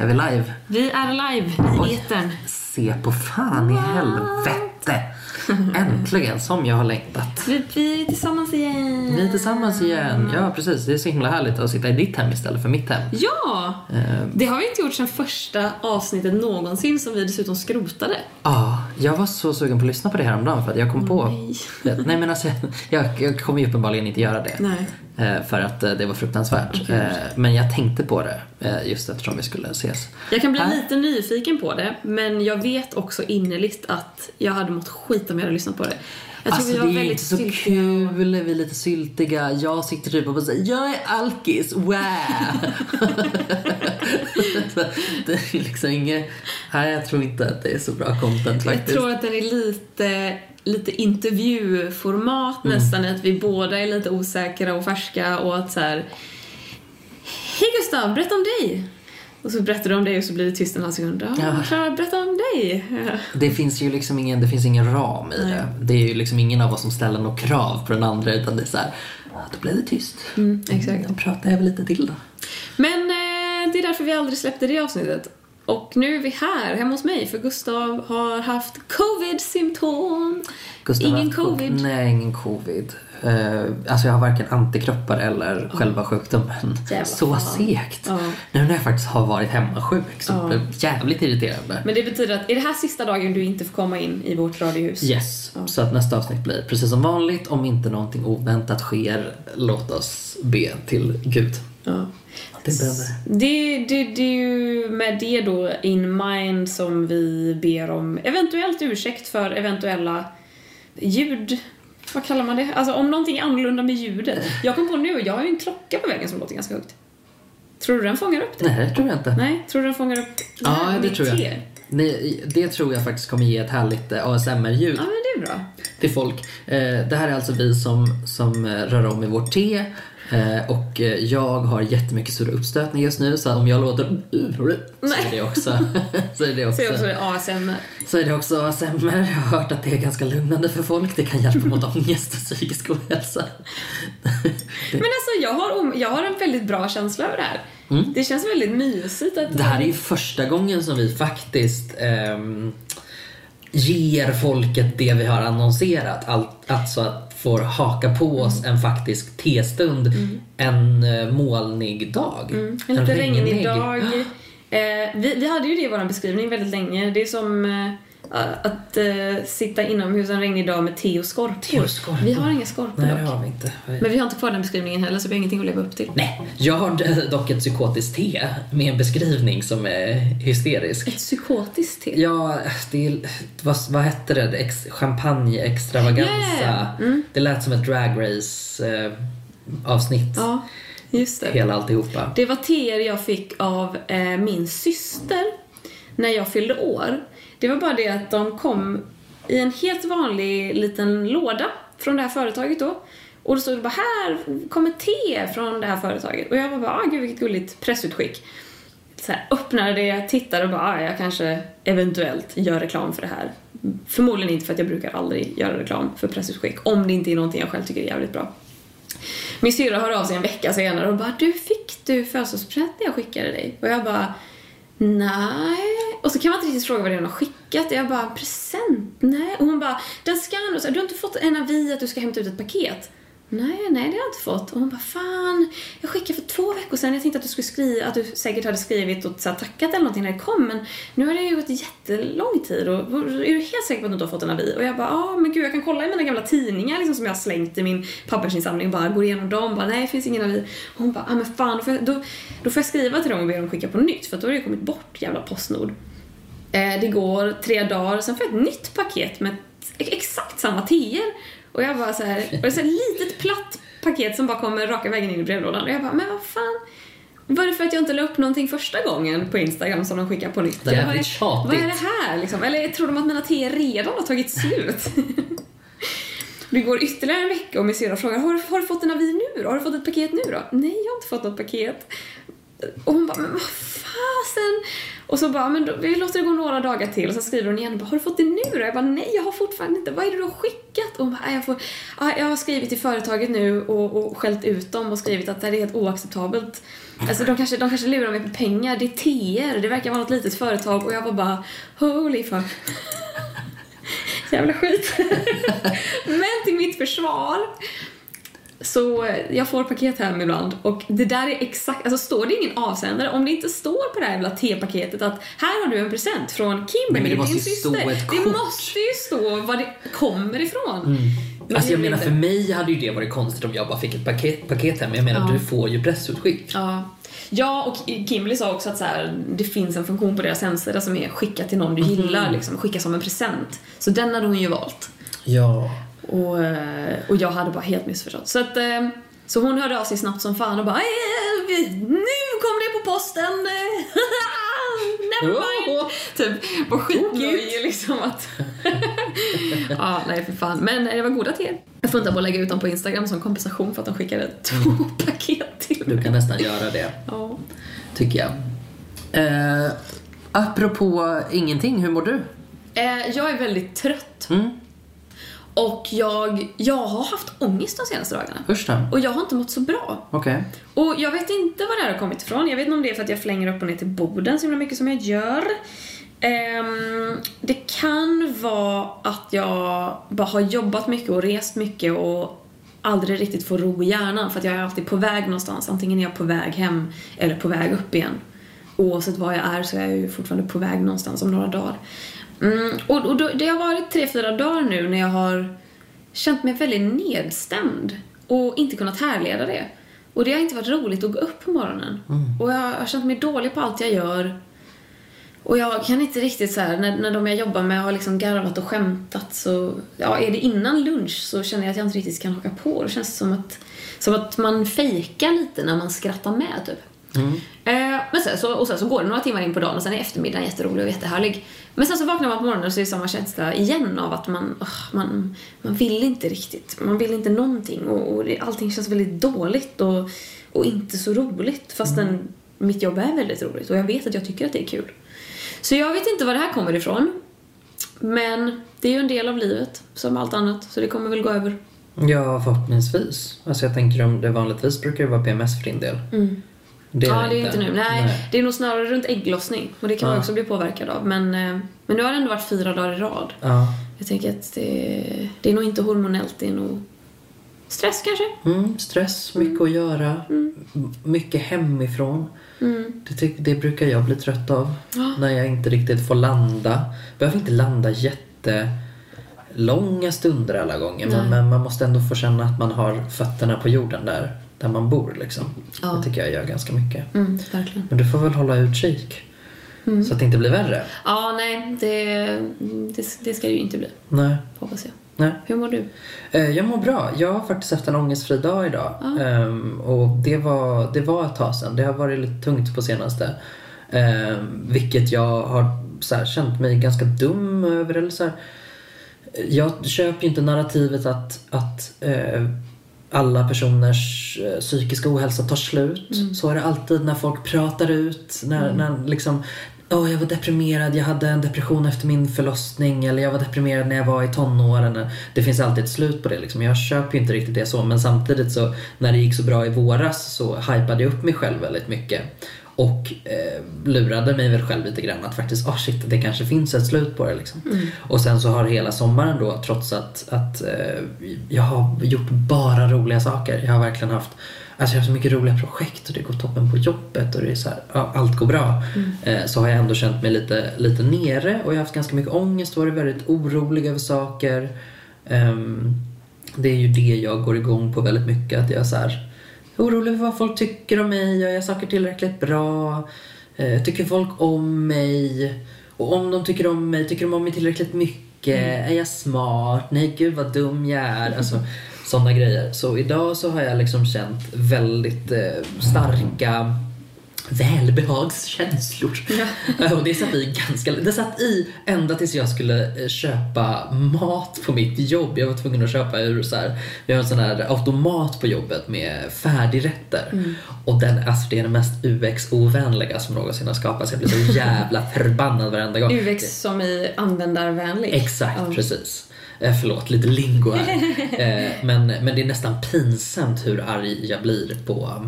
Är vi live? Vi är live i etern. Se på fan i helvete! Äntligen, som jag har längtat. Vi, vi är tillsammans igen. Vi är tillsammans igen. Ja, precis. Det är så himla härligt att sitta i ditt hem istället för mitt hem. Ja! Eh, Det har vi inte gjort sedan första avsnittet någonsin som vi dessutom skrotade. Ja, jag var så sugen på att lyssna på det här om dagen för att jag kom på... nej. Nej men alltså, jag, jag kommer ju uppenbarligen inte göra det. Nej. Eh, För att eh, det var fruktansvärt. Eh, Men jag tänkte på det just eftersom vi skulle ses. Jag kan bli Här. lite nyfiken på det, men jag vet också innerligt att jag hade mått skit om jag hade lyssnat på det. Jag tror Alltså vi det är ju väldigt inte så syltiga. kul, vi är lite syltiga. Jag sitter typ och säger jag är alkis, wow! Det är liksom inget... Nej, jag tror inte att det är så bra content Jag faktiskt. tror att den är lite, lite intervjuformat Mm. nästan, att vi båda är lite osäkra och färska och att så här. Hej Gustav, berätta om dig! Och så berättar du om dig och så blir det tyst en halv sekund. Ja. Klara, berätta om dig! Det finns ju liksom ingen, det finns ingen ram i det. Det är ju liksom ingen av oss som ställer något krav på den andra utan det är så här, "Ja, då blev det tyst. Mm, exakt. Då pratar jag väl lite till då. Men eh, det är därför vi aldrig släppte det avsnittet. Och nu är vi här, hemma hos mig, för Gustav har haft covid-symptom. Gustav Ingen covid. Nej, ingen covid. Uh, alltså jag har varken antikroppar eller själva sjukdomen. Jävla så fan. segt. Ja. Nu när jag faktiskt har varit hemma sjuk så Ja. blev det jävligt irriterande. Men det betyder att är det här sista dagen du inte får komma in i vårt radiohus? Yes, så att nästa avsnitt blir precis som vanligt. Om inte någonting oväntat sker, låt oss be till Gud. Det behöver. Det, det, det är ju med det då in mind som vi ber om eventuellt ursäkt för eventuella ljud... Vad kallar man det? Alltså om någonting är annorlunda med ljudet. Jag kom på nu, jag har ju en klocka på väggen som låter ganska högt. Tror du den fångar upp det? Nej, det tror jag inte. Nej, tror du den fångar upp Ja, här, det tror jag. te? Nej, det tror jag faktiskt kommer ge ett härligt eh, ASMR-ljud Ja, men det är bra. till folk. Eh, Det här är alltså vi som, som eh, rör om i vårt te. Eh, Och eh, jag har jättemycket sura uppstötning just nu så om jag låter så är det också, så är det också, Så är också det ASMR. så är det också ASMR. Jag har hört att det är ganska lugnande för folk. Det kan hjälpa mot ångest och psykisk ohälsa. Men alltså jag har, jag har en väldigt bra känsla över det här. Det känns väldigt mysigt att... Mm. Det här är ju första gången som vi faktiskt ehm, ger folket det vi har annonserat. Allt, alltså att få haka på oss en faktisk testund en eh, molnig dag. En lite regnig dag. Eh, vi, vi hade ju det i vår beskrivning väldigt länge. Det är som eh, att eh, sitta inomhus en regnig dag med te och skorpor. Te och skorpor. Vi har inga skorpor Nej, det dock. har vi inte. Men vi har inte kvar den beskrivningen heller så vi har ingenting att leva upp till. Nej, jag har dock ett psykotiskt te med en beskrivning som är hysterisk. Ett psykotiskt te. Ja, det är, vad, vad hette det? Ex, champagne extravaganza. Ja, ja. Det lät som ett drag race eh, avsnitt. Ja, just det. Hela alltihopa. Det var teer jag fick av eh, min syster när jag fyllde år. Det var bara det att de kom i en helt vanlig liten låda från det här företaget då. Och då stod det bara här kommer te från det här företaget. Och jag var bara, ah gud vilket gulligt pressutskick. Så här, öppnade det, tittade och bara, ah, jag kanske eventuellt gör reklam för det här. Förmodligen inte för att jag brukar aldrig göra reklam för pressutskick. Om det inte är någonting jag själv tycker är jävligt bra. Min syrra hör av sig en vecka senare och bara Du, fick du födelsedagspresent när jag skickade dig? Och jag bara Nej. Och så kan man inte riktigt fråga vad det är hon har skickat. Jag bara present? Nej. Och hon bara den ska nog... Du har inte fått en avi att du ska hämta ut ett paket? Nej, nej det har jag inte fått. Och hon bara, fan, jag skickade för två veckor sedan. Jag tänkte att du skulle skriva, att du säkert hade skrivit och så här, tackat eller någonting när det kom. Men nu har det ju gått jättelång tid och är du helt säker på att du inte har fått en avi? Och jag bara, ja men gud jag kan kolla i mina gamla tidningar liksom, som jag har slängt i min pappersinsamling. och Bara går igenom dem, och bara nej det finns ingen avi. Och hon bara, ja men fan, då får, jag, då, då får jag skriva till dem och be dem skicka på nytt för att då har det ju kommit bort jävla Postnord. Eh, det går tre dagar, sen får jag ett nytt paket med exakt samma teer. Och jag bara så här, och det är så här litet platt paket som bara kommer raka vägen in i brevlådan. Och jag bara, men vad fan. Var det för att jag inte la upp någonting första gången på Instagram som de skickar på nytt? Är Eller vad jävligt är tjatigt. det här liksom? Eller tror de att mina teer redan har tagit slut? Det går ytterligare en vecka och min syrra frågar har, du- har du fått en avi nu då? Har du fått ett paket nu då? Nej, jag har inte fått något paket. Och hon bara, men vad fasen? Och så bara, men då, vi låter det gå några dagar till och så skriver hon igen och bara, har du fått det nu då? Jag bara, nej jag har fortfarande inte, vad är det du har skickat? Och hon bara, jag, får, jag har skrivit till företaget nu och, och skällt ut dem och skrivit att det här är helt oacceptabelt. Alltså de kanske, de kanske lurar mig på pengar, det är TR, det verkar vara något litet företag och jag var bara, holy fuck. Jävla skit. Men till mitt försvar så eh, jag får paket hem ibland och det där är exakt, alltså står det ingen avsändare, om det inte står på det här jävla T-paketet att här har du en present från Kimberly, men din syster. Det. Mm. måste ju stå var det kommer ifrån. Men Alltså jag menar blir för inte. mig hade ju det varit konstigt om jag bara fick ett paket, paket hem. Jag menar Ja. du får ju pressutskick. Ja. Ja, och Kimberly sa också att så här, det finns en funktion på deras hemsida som är skicka till någon du Mhm. gillar, liksom, skicka som en present. Så den hade hon ju valt. Ja. Och, eh, och jag hade bara helt missförstått. Så att eh, så hon hörde av sig snabbt som fan och bara "Eh, Nu kom det på posten! Never mind! Typ, var skitnöjd liksom att... ja, nej för fan. Men det var goda till. Jag funderar på att lägga ut dem på Instagram som kompensation för att de skickade två paket till Du mig. kan nästan göra det, Ja. tycker jag. Eh, apropå ingenting, hur mår du? Eh, jag är väldigt trött. Mm. Och jag, jag har haft ångest de senaste dagarna. Då. Och jag har inte mått så bra. Okej. Och jag vet inte var det här har kommit ifrån. Jag vet inte om det är för att jag flänger upp och ner till Boden så himla mycket som jag gör. Ehm, det kan vara att jag bara har jobbat mycket och rest mycket och aldrig riktigt får ro i hjärnan för att jag är alltid på väg någonstans. Antingen är jag på väg hem eller på väg upp igen. Oavsett var jag är så är jag ju fortfarande på väg någonstans om några dagar. Mm, och och då, det har varit tre, fyra dagar nu när jag har känt mig väldigt nedstämd och inte kunnat härleda det. Och det har inte varit roligt att gå upp på morgonen. Och jag har känt mig dålig på allt jag gör. Och jag kan inte riktigt så här, när, när de jag jobbar med har liksom garvat och skämtat så, ja, är det innan lunch så känner jag att jag inte riktigt kan haka på. Det känns som att, som att man fejkar lite när man skrattar med typ. Eh, men sen så, och sen så går det några timmar in på dagen och sen är eftermiddagen jätterolig och jättehärlig. Men sen så vaknar man på morgonen och så är det samma känsla igen av att man, ugh, man, man vill inte riktigt. Man vill inte någonting och, och allting känns väldigt dåligt och, och inte så roligt. Fastän mitt jobb är väldigt roligt och jag vet att jag tycker att det är kul. Så jag vet inte var det här kommer ifrån. Men det är ju en del av livet, som allt annat. Så det kommer väl gå över. Ja, förhoppningsvis. Alltså jag tänker om det vanligtvis brukar det vara PMS för din del. Det Mm. ja, det är inte nu. Nej, det är nog snarare runt ägglossning. Och det kan man Ja. också bli påverkad av. Men, eh, men nu har det ändå varit fyra dagar i rad. Ja. Jag tänker att det, det är nog inte hormonellt, det är nog stress kanske. Mm, stress, mycket att göra, Mm. mycket hemifrån. Det, ty- det brukar jag bli trött av. När jag inte riktigt får landa. Behöver inte landa jättelånga stunder alla gånger. Men, Nej. men man måste ändå få känna att man har fötterna på jorden där, där man bor. Liksom. Ja. Det tycker jag gör ganska mycket. Mm. Men du får väl hålla utkik. Mm. Så att det inte blir värre. Ja, nej, det, det, det ska det ju inte bli. Nej. Hoppas jag. Nej. Hur mår du? Eh, Jag mår bra. Jag har faktiskt haft en ångestfri dag idag. Ehm, och det var, det var ett tag sedan. Det har varit lite tungt på senaste. Ehm, vilket jag har så här, känt mig ganska dum över. Eller så här. Jag köper ju inte narrativet att, att eh, alla personers eh, psykiska ohälsa tar slut. Så är det alltid när folk pratar ut. När, när liksom Åh, jag var deprimerad, jag hade en depression efter min förlossning eller jag var deprimerad när jag var i tonåren. Det finns alltid ett slut på det. Liksom. Jag köper ju inte riktigt det så men samtidigt så när det gick så bra i våras så hypade jag upp mig själv väldigt mycket. Och eh, lurade mig väl själv lite grann att faktiskt, ah shit, det kanske finns ett slut på det liksom. Och sen så har hela sommaren då, trots att, att eh, jag har gjort bara roliga saker. Jag har verkligen haft Alltså jag har så mycket roliga projekt och det går toppen på jobbet och det är så här, ja, allt går bra. Eh, så har jag ändå känt mig lite, lite nere och jag har haft ganska mycket ångest och varit väldigt orolig över saker. Ehm, det är ju det jag går igång på väldigt mycket. Att jag så här, orolig för vad folk tycker om mig, gör jag saker tillräckligt bra? Eh, tycker folk om mig? Och om de tycker om mig, tycker de om mig tillräckligt mycket? Är jag smart? Nej, gud vad dum jag är. Alltså, sådana grejer. Så idag så har jag liksom känt väldigt eh, starka välbehagskänslor. och det satt i ganska Det satt i ända tills jag skulle eh, köpa mat på mitt jobb. Jag var tvungen att köpa ur så här, vi har en sån här automat på jobbet med färdigrätter. Och den, alltså det är den mest UX-ovänliga som någonsin har skapats. Jag blir så jävla förbannad varenda gång. UX som i användarvänlig. Exakt, Ja. precis. Eh, förlåt, lite lingo här. eh, men, men det är nästan pinsamt hur arg jag blir på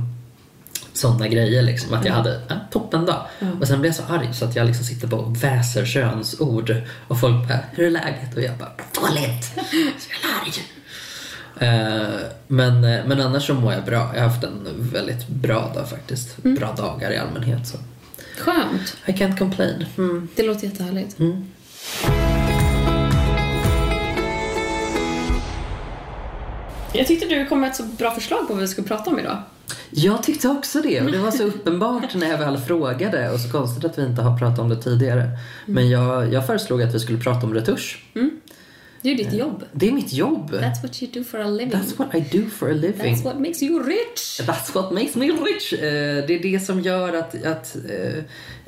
sådana grejer. Liksom. Att jag hade en toppendag. Och sen blev jag så arg så att jag liksom sitter på och väser könsord. Och folk bara, hur är läget? Och jag bara, dåligt. Så jag är arg. Eh, men, eh, men annars så mår jag bra. Jag har haft en väldigt bra dag faktiskt. Bra dagar i allmänhet. Så. Skönt. I can't complain. Mm. Det låter jättehärligt. Jag tyckte du kom med ett så bra förslag på vad vi skulle prata om idag. Jag tyckte också det och det var så uppenbart när jag väl frågade och så konstigt att vi inte har pratat om det tidigare. Men jag, jag föreslog att vi skulle prata om retusch. Det är ju ditt jobb. Det är mitt jobb. That's what you do for a living. That's what I do for a living. That's what makes you rich. That's what makes me rich. Eh, det är det som gör att, att eh,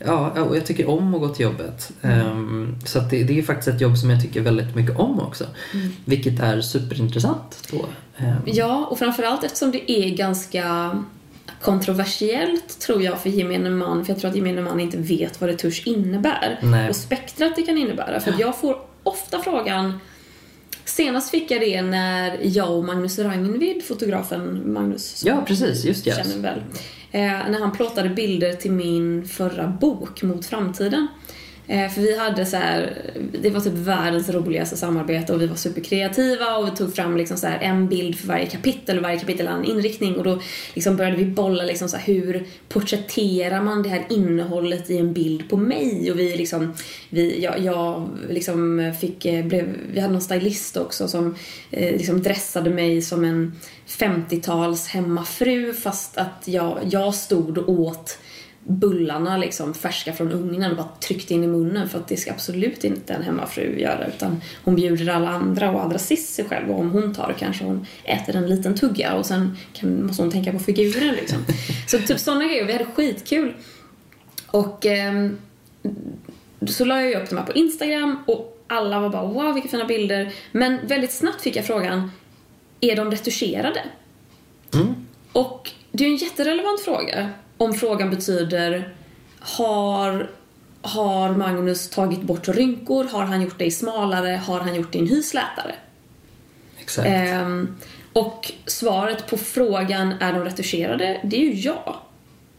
ja, och jag tycker om att gå till jobbet. Ehm, så det, det är faktiskt ett jobb som jag tycker väldigt mycket om också. Vilket är superintressant då. Ehm, Ja, och framförallt eftersom det är ganska kontroversiellt tror jag för gemene man, för jag tror att gemene man inte vet vad retusch innebär. Nej. Och spektrat det kan innebära. För jag får ofta frågan Senast fick jag det när jag och Magnus Ragnvid, fotografen Magnus Ja, precis. Just yes. känner väl. Eh, när han plåtade bilder till min förra bok, Mot framtiden. Eh, för vi hade så här, det var typ världens roligaste samarbete och vi var superkreativa och vi tog fram liksom så här en bild för varje kapitel och varje kapitel hade en inriktning och då liksom började vi bolla liksom så här, hur porträtterar man det här innehållet i en bild på mig? Och vi liksom, vi, jag, jag liksom fick, eh, blev, vi hade någon stylist också som eh, liksom dressade mig som en 50-tals hemmafru fast att jag, jag stod och åt bullarna liksom färska från ugnen och bara tryckte in i munnen för att det ska absolut inte en hemmafru göra utan hon bjuder alla andra och allra sist sig själv och om hon tar kanske hon äter en liten tugga och sen kan, måste hon tänka på figuren liksom. Så typ sådana grejer, vi hade skitkul. Och ehm, så la jag upp de här på Instagram och alla var bara wow vilka fina bilder men väldigt snabbt fick jag frågan är de retuscherade? Och det är ju en jätterelevant fråga om frågan betyder har, har Magnus tagit bort rynkor? Har han gjort dig smalare? Har han gjort din hy slätare? Exakt. Ehm, och svaret på frågan är de retuscherade? Det är ju ja.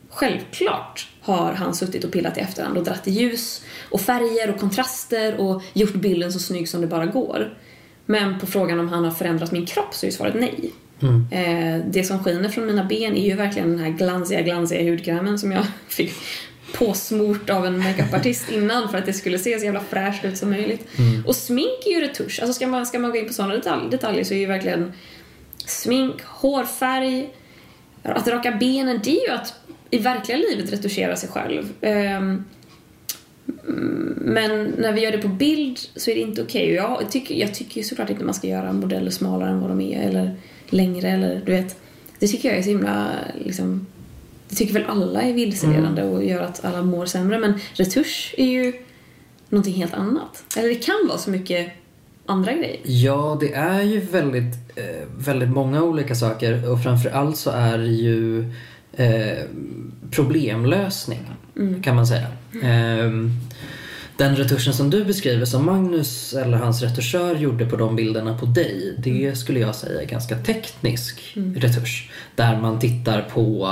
Självklart har han suttit och pillat i efterhand och dratt i ljus och färger och kontraster och gjort bilden så snygg som det bara går. Men på frågan om han har förändrat min kropp så är svaret nej. Eh, det som skiner från mina ben är ju verkligen den här glansiga, glansiga hudkrämen som jag fick påsmort av en makeupartist innan för att det skulle se så jävla fräscht ut som möjligt. Och smink är ju retusch. Alltså ska man, ska man gå in på sådana detalj, detaljer så är ju verkligen smink, hårfärg, att raka benen, det är ju att i verkliga livet retuschera sig själv. Ehm, men när vi gör det på bild så är det inte okej. Och Jag tycker, jag tycker ju såklart inte man ska göra modeller smalare än vad de är eller längre eller du vet. Det tycker jag är så himla liksom det tycker väl alla är vilseledande och gör att alla mår sämre men retusch är ju någonting helt annat. Eller det kan vara så mycket andra grejer. Ja, det är ju väldigt, eh, väldigt många olika saker och framförallt så är det ju eh, problemlösning kan man säga. Eh, den retuschen som du beskriver som Magnus eller hans retuschör gjorde på de bilderna på dig, det skulle jag säga är ganska teknisk retusch. Där man tittar på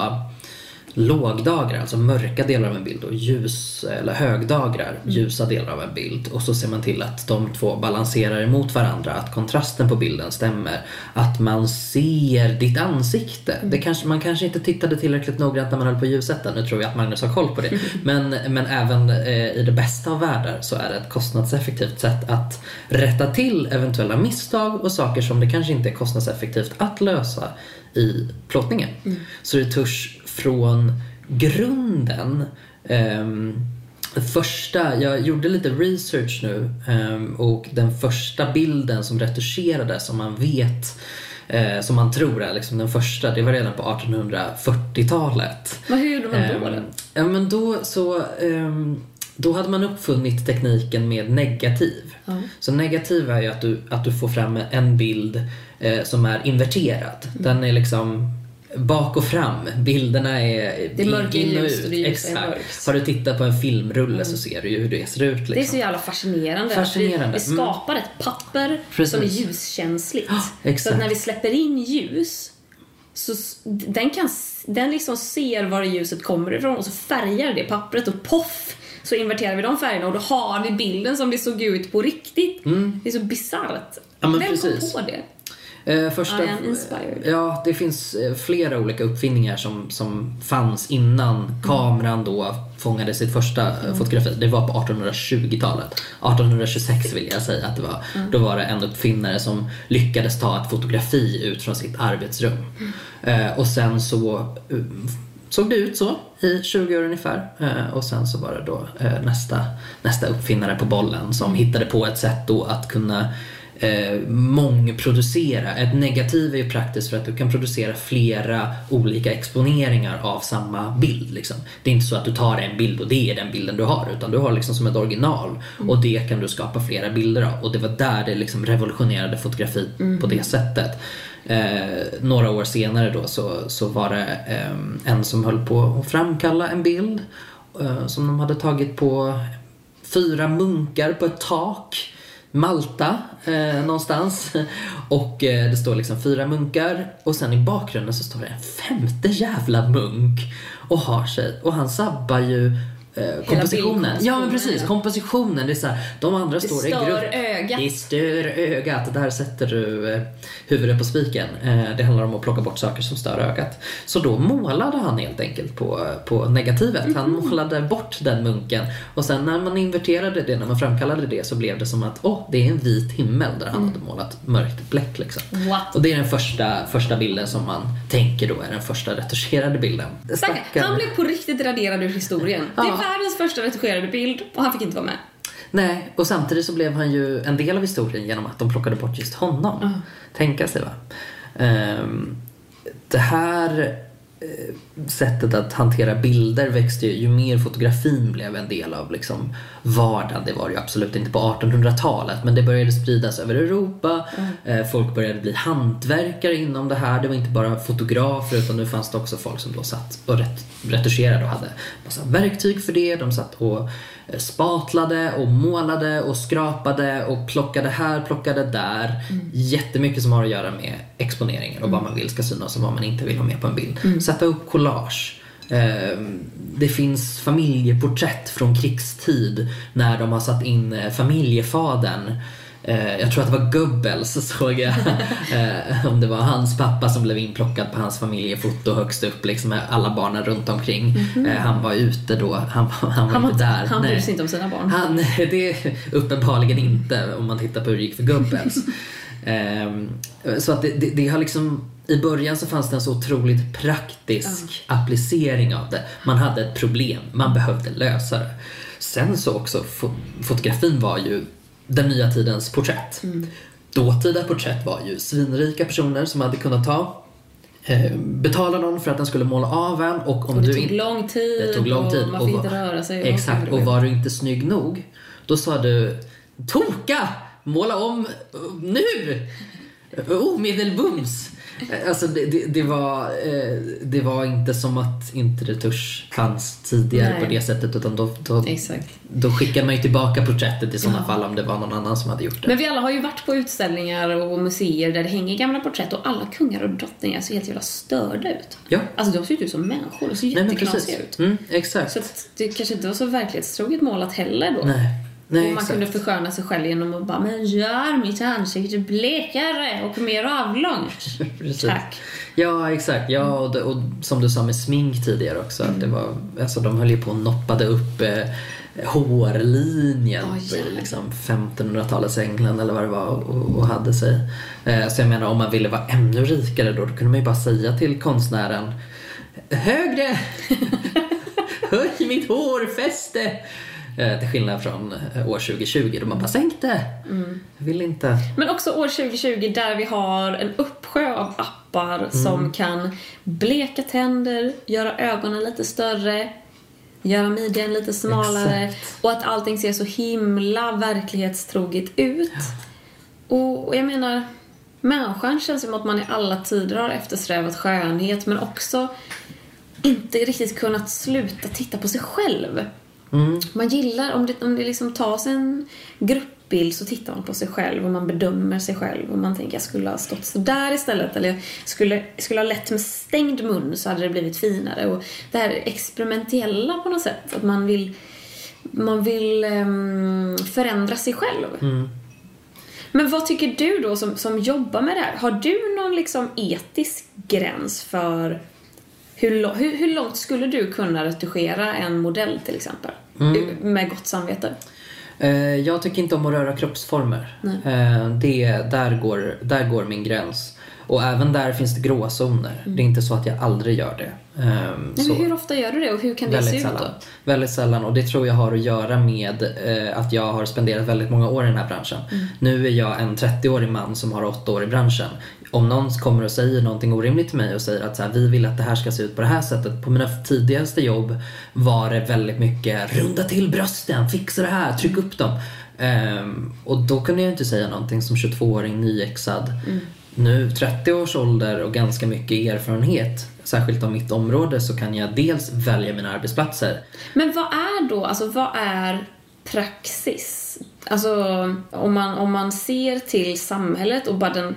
lågdagrar, alltså mörka delar av en bild och ljus eller högdagrar, ljusa delar av en bild. Och så ser man till att de två balanserar emot varandra, att kontrasten på bilden stämmer. Att man ser ditt ansikte. Det kanske, man kanske inte tittade tillräckligt noggrant när man höll på ljussätta. Nu tror jag att Magnus har koll på det. Men, men även eh, i det bästa av världar så är det ett kostnadseffektivt sätt att rätta till eventuella misstag och saker som det kanske inte är kostnadseffektivt att lösa i plåtningen. Så retusch från grunden det första, jag gjorde lite research nu ehm, och den första bilden som retuscherades som man vet eh, som man tror är liksom den första, det var redan på 1840-talet. Men hur gjorde man då? Då? Ja men då så ehm, då hade man uppfunnit tekniken med negativ. Så negativ är ju att du, att du får fram en bild eh, som är inverterad. Mm. Den är liksom bak och fram. Bilderna är Det är mörkt in och ut. Exakt. Har du tittat på en filmrulle så ser du ju hur det ser ut. Liksom. Det är så jävla fascinerande. Fascinerande. Vi, vi Mm. skapar ett papper Precis. som är ljuskänsligt. Ja, så att när vi släpper in ljus så den, kan, den liksom ser var ljuset kommer ifrån och så färgar det pappret och poff så inverterar vi de färgerna och då har vi bilden som det såg ut på riktigt. Det är så bisarrt. Mm. Ja, Vem precis. kom på det? Eh, första, I am inspired. Ja, det finns eh, flera olika uppfinningar som, som fanns innan kameran då fångade sitt första mm. fotografi. Det var på 1820-talet. 1826 vill jag säga att det var. Då var det en uppfinnare som lyckades ta ett fotografi ut från sitt arbetsrum. Eh, och sen så eh, såg det ut så i 20 år ungefär. Eh, och sen så var det då eh, nästa, nästa uppfinnare på bollen som hittade på ett sätt då att kunna eh, mångproducera. Ett negativ är ju praktiskt för att du kan producera flera olika exponeringar av samma bild. Liksom. Det är inte så att du tar en bild och det är den bilden du har utan du har liksom som ett original och det kan du skapa flera bilder av. Och det var där det liksom revolutionerade fotografi på det sättet. Eh, några år senare då så, så var det eh, en som höll på att framkalla en bild eh, som de hade tagit på fyra munkar på ett tak. Malta eh, någonstans. Och eh, det står liksom fyra munkar och sen i bakgrunden så står det en femte jävla munk och har sig. Och han sabbar ju eh, kompositionen. Ja men precis, kompositionen. Det är så här, de andra Det står i grupp. ögat. Det stör ögat. Där sätter du eh, huvudet på spiken. Eh, det handlar om att plocka bort saker som stör ögat. Så då målade han helt enkelt på, på negativet. Han Mhm. målade bort den munken. Och sen när man inverterade det, när man framkallade det så blev det som att åh, det är en vit himmel där han hade målat mörkt bläck liksom. Mm. What? Och det är den första, första bilden som man tänker då är den första retuscherade bilden. Stackarn. Han blev på riktigt raderad ur historien. Ja. Världens första retuscherade bild och han fick inte vara med. Nej, och samtidigt så blev han ju en del av historien genom att de plockade bort just honom. Tänka sig va. Ehm, det här sättet att hantera bilder växte ju, ju mer fotografin blev en del av liksom vardagen. Det var det ju absolut inte på 1800-talet men det började spridas över Europa. Eh, folk började bli hantverkare inom det här. Det var inte bara fotografer utan nu fanns det också folk som då satt och ret- retuscherade och hade massa verktyg för det. De satt och eh, spatlade och målade och skrapade och plockade här, plockade där. Jättemycket som har att göra med exponeringar och vad man vill ska synas och vad man inte vill ha med på en bild. Sätta upp collage. Eh, Det finns familjeporträtt från krigstid när de har satt in eh, familjefadern Jag tror att det var Goebbels såg jag. Eh, Om det var hans pappa som blev inplockad på hans familjefoto högst upp liksom med alla barnen runt omkring. Eh, Han var ute då, han, var- han var Han, inte där. han brydde sig inte om sina barn. Han, det uppenbarligen inte om man tittar på hur det gick för Goebbels. Ehm, så att det, det, det har liksom i början så fanns det en så otroligt praktisk applicering av det. Man hade ett problem, man behövde lösa det. Sen så också, fo- fotografin var ju den nya tidens porträtt. Dåtida porträtt var ju svinrika personer som hade kunnat ta eh, betala någon för att den skulle måla av en och om Och det du tog lång tid det tog lång tid. och man fick inte röra sig. Exakt, och var du inte snygg nog, då sa du Toka! Måla om nu! Omedelbums! Alltså det, det, det, var, eh, det var inte som att inte retusch fanns tidigare Nej. på det sättet utan då, då, Exakt. då skickade man ju tillbaka porträttet i sådana Ja. fall om det var någon annan som hade gjort det. Men vi alla har ju varit på utställningar och museer där det hänger gamla porträtt och alla kungar och drottningar ser helt jävla störda ut. Ja. Alltså de ser ju ut som människor, de ser jätteknasiga ut. Mm, exakt. Så det kanske inte var så verklighetstroget målat heller då. Nej. Nej, och man exakt. kunde försköna sig själv genom att bara men gör mitt ansikte blekare och mer avlångt. Tack. Ja, exakt. Ja, och, och som du sa med smink tidigare också. Att det var, alltså, de höll ju på och noppade upp eh, hårlinjen Åh, i jävlar. liksom 1500-talets England eller vad det var och, och hade sig. Eh, så jag menar om man ville vara ännu rikare då, då kunde man ju bara säga till konstnären Högre! Höj mitt hårfäste! Eh, till skillnad från eh, år 2020 då man bara sänk det. Jag vill inte. Men också år 2020 där vi har en uppsjö av appar Mm. som kan bleka tänder, göra ögonen lite större, göra midjan lite smalare och att allting ser så himla verklighetstroget ut. Och och jag menar, människan känns som att man i alla tider har eftersträvat skönhet men också inte riktigt kunnat sluta titta på sig själv. Man gillar, om det, om det liksom tas en gruppbild så tittar man på sig själv och man bedömer sig själv och man tänker jag skulle ha stått så där istället eller jag skulle, skulle ha lett med stängd mun så hade det blivit finare och det här experimentella på något sätt att man vill man vill ehm, förändra sig själv. Men vad tycker du då som, som jobbar med det här? Har du någon liksom etisk gräns för hur, hur, hur långt skulle du kunna retuschera en modell till exempel? Med gott samvete. Eh, jag tycker inte om att röra kroppsformer. Nej. Eh, det, där, går, där går min gräns. Och även där finns det gråzoner. Det är inte så att jag aldrig gör det. Ehm, Mm. Men så- hur ofta gör du det och hur kan det se ut då? Väldigt sällan och det tror jag har att göra med eh, att jag har spenderat väldigt många år i den här branschen. Mm. Nu är jag en 30-årig man som har 8 år i branschen. Om någon kommer och säger någonting orimligt till mig och säger att så här, vi vill att det här ska se ut på det här sättet. På mina tidigaste jobb var det väldigt mycket runda till brösten, fixa det här, tryck upp dem. Ehm, och då kunde jag inte säga någonting som 22-åring nyexad. Nu 30 års ålder och ganska mycket erfarenhet, särskilt av mitt område, så kan jag dels välja mina arbetsplatser. Men vad är då, alltså vad är praxis? Alltså om man, om man ser till samhället och bara den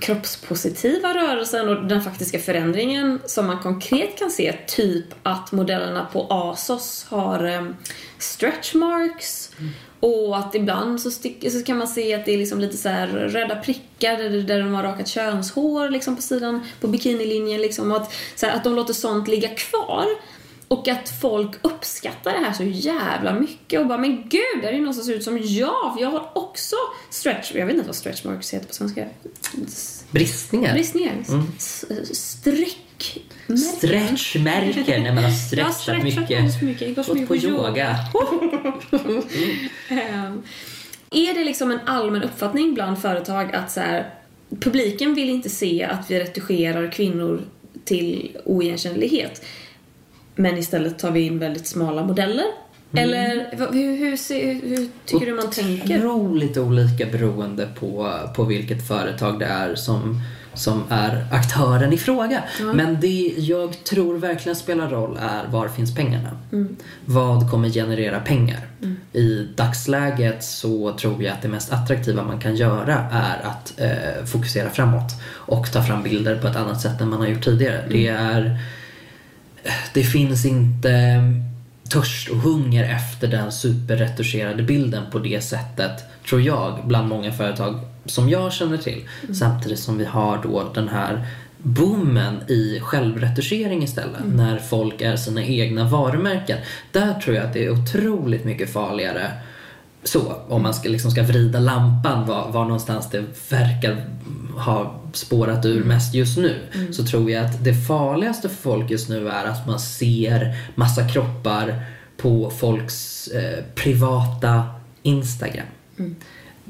kroppspositiva rörelsen och den faktiska förändringen som man konkret kan se, typ att modellerna på ASOS har em, stretch marks. Och att ibland så, stick, så kan man se att det är liksom lite så här röda prickar där, där de har rakat könshår liksom på sidan på bikinilinjen liksom. Och att, här, att de låter sånt ligga kvar och att folk uppskattar det här så jävla mycket och bara men gud, det är ju någon som ser ut som jag för jag har också stretch, jag vet inte vad stretch marks heter på svenska. Bristningar. Bristningar. S- Streck. Stretchmärken när man har stretchat stretchat mycket. mycket. Gått mycket på yoga. Ehm, Är det liksom en allmän uppfattning bland företag att så här, publiken vill inte se att vi retuscherar kvinnor till oigenkännlighet men istället tar vi in väldigt smala modeller? Mm. Eller hur, hur, hur tycker du man tänker? Otroligt olika beroende på, på vilket företag det är som, som är aktören i fråga. Men det jag tror verkligen spelar roll är var finns pengarna? Vad kommer generera pengar? I dagsläget så tror jag att det mest attraktiva man kan göra är att eh, fokusera framåt och ta fram bilder på ett annat sätt än man har gjort tidigare. Det är det finns inte törst och hunger efter den superretuscherade bilden på det sättet, tror jag, bland många företag som jag känner till. Samtidigt som vi har då den här boomen i självretuschering istället, när folk är sina egna varumärken. Där tror jag att det är otroligt mycket farligare så, om man ska, liksom ska vrida lampan var, var någonstans det verkar ha spårat ur mest just nu så tror jag att det farligaste för folk just nu är att man ser massa kroppar på folks eh, privata Instagram.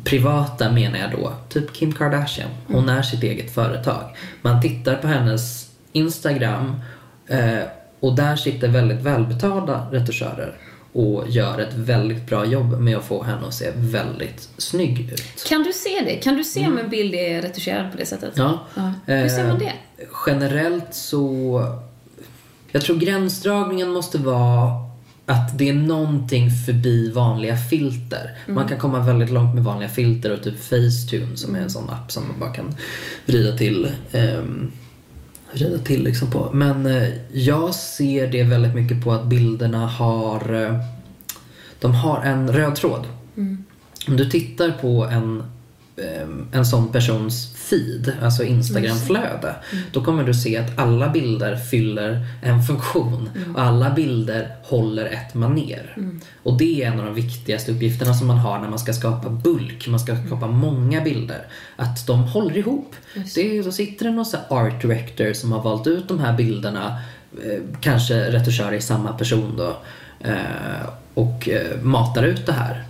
Privata menar jag då, typ Kim Kardashian. Hon är sitt eget företag. Man tittar på hennes Instagram eh, och där sitter väldigt välbetalda retuschörer och gör ett väldigt bra jobb med att få henne att se väldigt snygg ut. Kan du se det? Kan du se om en bild är retuscherad på det sättet? Mm. Ja. Hur ser man Eh, det? Generellt så... Jag tror gränsdragningen måste vara att det är någonting förbi vanliga filter. Mm. Man kan komma väldigt långt med vanliga filter och typ Facetune som är en sån app som man bara kan vrida till. ehm, vrida till liksom på. Men eh, jag ser det väldigt mycket på att bilderna har eh, de har en röd tråd. Om du tittar på en, en sån persons feed, alltså Instagramflöde, då kommer du se att alla bilder fyller en funktion och alla bilder håller ett maner. Och det är en av de viktigaste uppgifterna som man har när man ska skapa bulk, man ska skapa många bilder. Att de håller ihop. Det är, då sitter det någon art director som har valt ut de här bilderna, eh, kanske retuschörer i samma person då. Eh, och eh, matar ut det här.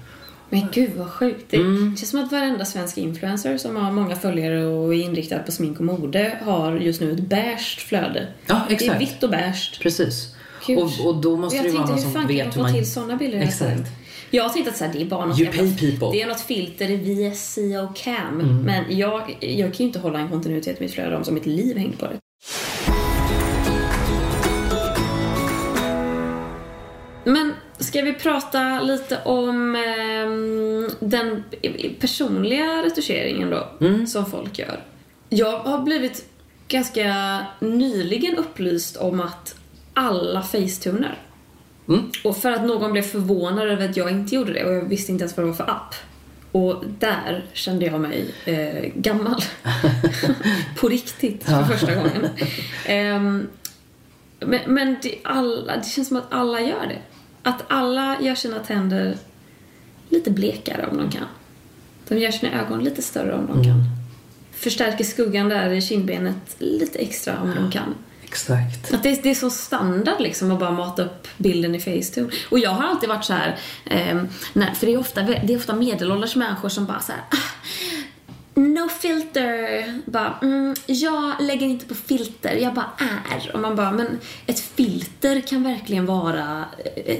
Men gud vad sjukt. Det Mm. känns som att varenda svensk influencer som har många följare och är inriktad på smink och mode har just nu ett beige flöde. Ja, Det är exakt. vitt och beige. Precis. Och, och då måste jag det vara tänkte, någon som vet hur man... till sådana bilder Exakt. Jag har tänkt att så här, det är bara något You jävla-. Mm. Det är något filter i VSC och cam. Men jag, jag kan ju inte hålla en kontinuitet i mitt flöde om som mitt liv hängde på det. Men ska vi prata lite om ehm, den personliga retuscheringen då, som folk gör? Jag har blivit ganska nyligen upplyst om att alla facetuner. Och för att någon blev förvånad över att jag inte gjorde det och jag visste inte ens vad det var för app. Och där kände jag mig eh, gammal. På riktigt, för första gången. Ehm, men men det, alla, det känns som att alla gör det. Att alla gör sina tänder lite blekare om de kan. De gör sina ögon lite större om de kan. Förstärker skuggan där i kindbenet lite extra om de kan. Exakt. Att det, är, det är så standard liksom att bara mata upp bilden i Facetune. Och jag har alltid varit så här, ehm, nej, för det är, ofta, det är ofta medelålders människor som bara så här, ah, No filter. Bara, mm, jag lägger inte på filter, jag bara är. Och man bara, men ett filter kan verkligen vara eh,